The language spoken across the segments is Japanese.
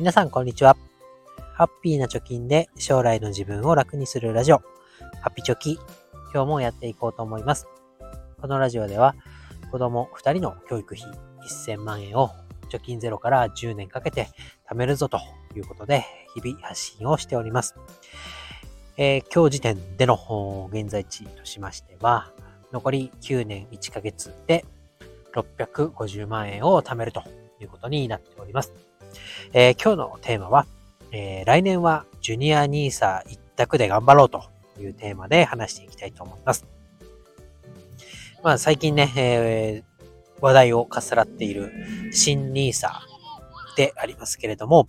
皆さん、こんにちは。ハッピーな貯金で将来の自分を楽にするラジオ、ハッピチョキ。今日もやっていこうと思います。このラジオでは、子供2人の教育費1000万円を貯金ゼロから10年かけて貯めるぞということで、日々発信をしております。えー、今日時点での現在地としましては、残り9年1ヶ月で650万円を貯めるということになっております。えー、今日のテーマは、えー、来年はジュニア NISA 一択で頑張ろうというテーマで話していきたいと思います。まあ最近ね、えー、話題をかっさらっている新 NISA でありますけれども、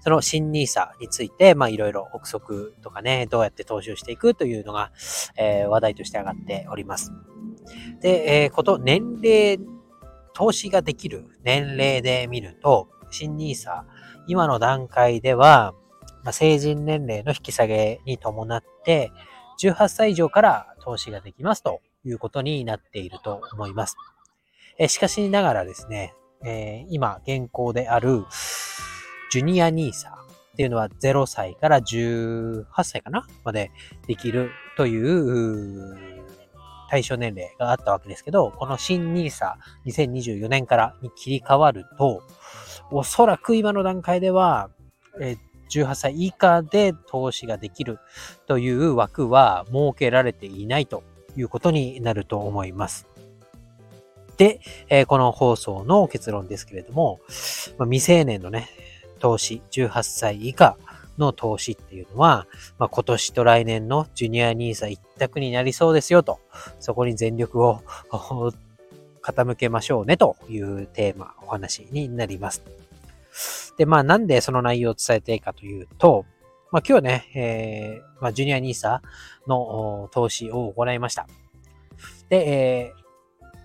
その新 NISA について、まあいろいろ憶測とかね、どうやって投資をしていくというのが、えー、話題として上がっております。で、えー、こと、年齢、投資ができる年齢で見ると、新 NISA、今の段階では、まあ、成人年齢の引き下げに伴って、18歳以上から投資ができますということになっていると思います。えしかしながらですね、えー、今現行であるジュニア NISA っていうのは0歳から18歳かなまでできるという対象年齢があったわけですけど、この新 NISA2024 年からに切り替わると、おそらく今の段階では、え18歳以下で投資ができるという枠は設けられていないということになると思います。で、えこの放送の結論ですけれども、ま未成年のね、投資、18歳以下の投資っていうのは、まあ、今年と来年のジュニア NISA 一択になりそうですよと、そこに全力を 傾けましょうねというテーマ、お話になります。で、まあなんでその内容を伝えていいかというと、まあ今日ね、えー、まあジュニア NISA の投資を行いました。で、え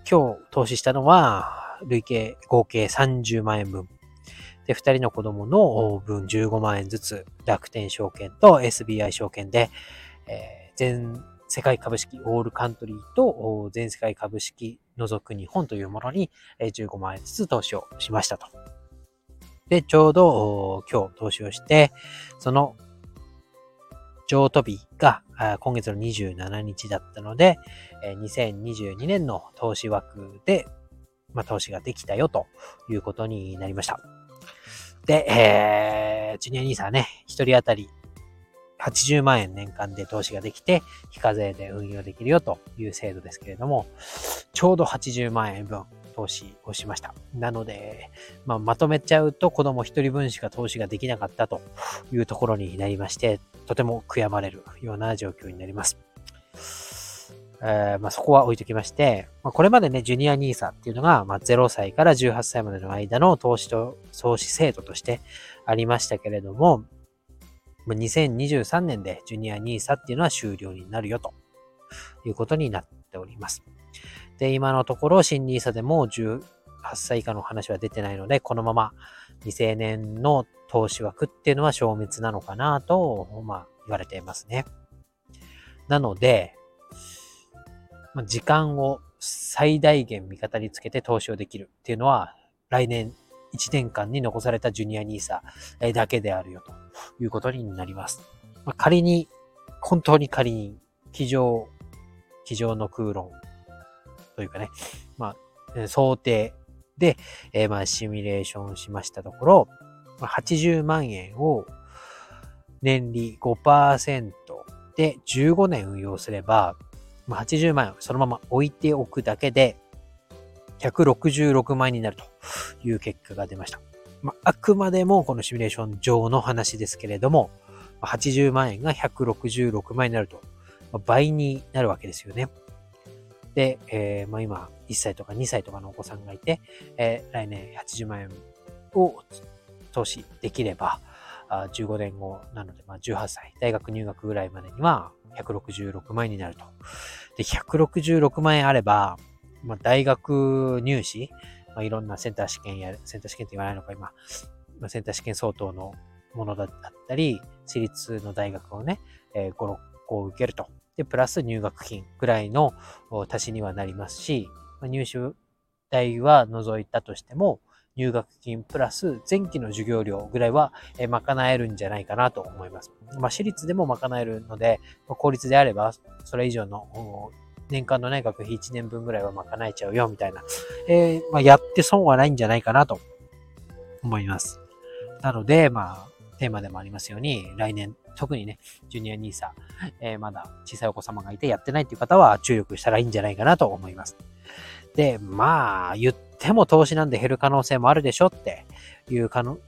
ー、今日投資したのは、累計合計30万円分。で、2人の子供の分15万円ずつ、楽天証券と SBI 証券で、えー、全世界株式オールカントリーと全世界株式除く日本というものに15万円ずつ投資をしましたと。で、ちょうど今日投資をして、その譲渡日が今月の27日だったので、2022年の投資枠で、まあ、投資ができたよということになりました。で、えー、ジュニア兄さんね、一人当たり80万円年間で投資ができて、非課税で運用できるよという制度ですけれども、ちょうど80万円分投資をしました。なので、まあ、まとめちゃうと子供一人分しか投資ができなかったというところになりまして、とても悔やまれるような状況になります。えー、まあ、そこは置いときまして、まあ、これまでね、ジュニア NISA っていうのが、まあ、0歳から18歳までの間の投資と、投資制度としてありましたけれども、まあ、2023年でジュニア NISA っていうのは終了になるよということになっております。で、今のところ新 NISA でも18歳以下の話は出てないので、このまま未成年の投資枠っていうのは消滅なのかなと、まあ、言われていますね。なので、ま、時間を最大限味方につけて投資をできるっていうのは、来年1年間に残されたジュニア NISA だけであるよということになります。まあ、仮に、本当に仮に、机上、机上の空論というかね、まあ、想定で、えー、まあ、シミュレーションしましたところ、まあ、80万円を年利5%で15年運用すれば、まあ、80万円そのまま置いておくだけで、166万円になるという結果が出ました。まあ、あくまでもこのシミュレーション上の話ですけれども、80万円が166万円になると、まあ、倍になるわけですよね。で、えー、まあ、今、1歳とか2歳とかのお子さんがいて、えー、来年80万円を投資できれば、15年後なので、まあ、18歳、大学入学ぐらいまでには166万円になると。で、166万円あれば、まあ、大学入試、まあ、いろんなセンター試験やる、センター試験って言わないのか、今、まあ、センター試験相当のものだったり、私立の大学をね、えー、5、6校受けると。で、プラス入学金ぐらいの足しにはなりますし、まあ、入試代は除いたとしても、入学金プラス前期の授業料ぐらいは、賄えるんじゃないかなと思います。まあ、私立でも賄えるので、公立であれば、それ以上の年間のね、学費1年分ぐらいは賄えちゃうよ、みたいな。えー、まあ、やって損はないんじゃないかなと思います。なので、まあ、テーマでもありますように、来年、特にね、ジュニア NISA、えー、まだ小さいお子様がいてやってないっていう方は注力したらいいんじゃないかなと思います。で、まあ、言っても投資なんで減る可能性もあるでしょっていうかの、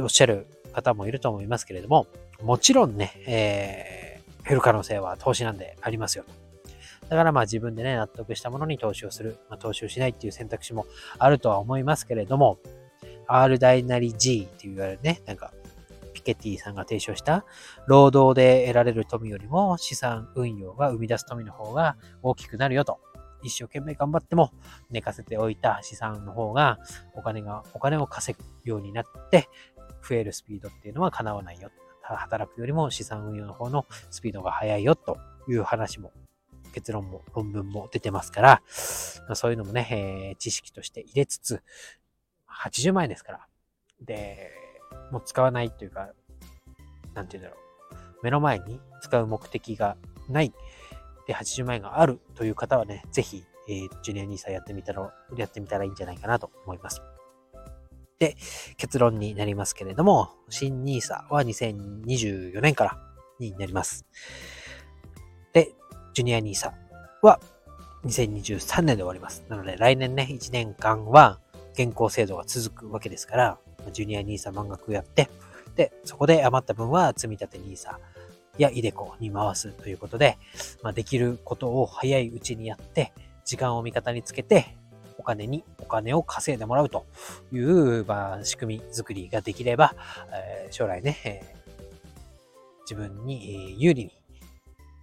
おっしゃる方もいると思いますけれども、もちろんね、えー、減る可能性は投資なんでありますよと。だからまあ自分でね、納得したものに投資をする、まあ、投資をしないっていう選択肢もあるとは思いますけれども、R 大なり G って言われるね、なんか、ピケティさんが提唱した労働で得られる富よりも資産運用が生み出す富の方が大きくなるよと。一生懸命頑張っても寝かせておいた資産の方がお金が、お金を稼ぐようになって増えるスピードっていうのは叶わないよ。働くよりも資産運用の方のスピードが速いよという話も結論も論文も出てますから、そういうのもね、えー、知識として入れつつ、80万円ですから。で、もう使わないというか、なんて言うんだろう。目の前に使う目的がない。で、80万円があるという方はね、ぜひ、えー、ジュニア NISA やってみたら、やってみたらいいんじゃないかなと思います。で、結論になりますけれども、新 NISA は2024年からになります。で、ジュニア NISA は2023年で終わります。なので来年ね、1年間は現行制度が続くわけですから、ジュニア NISA 満額やって、で、そこで余った分は積み立 NISA やイデコに回すということで、まあ、できることを早いうちにやって、時間を味方につけて、お金にお金を稼いでもらうという、まあ、仕組み作りができれば、えー、将来ね、えー、自分に有利に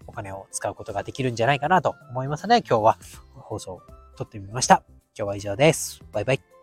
お金を使うことができるんじゃないかなと思いますので、今日は放送を撮ってみました。今日は以上です。バイバイ。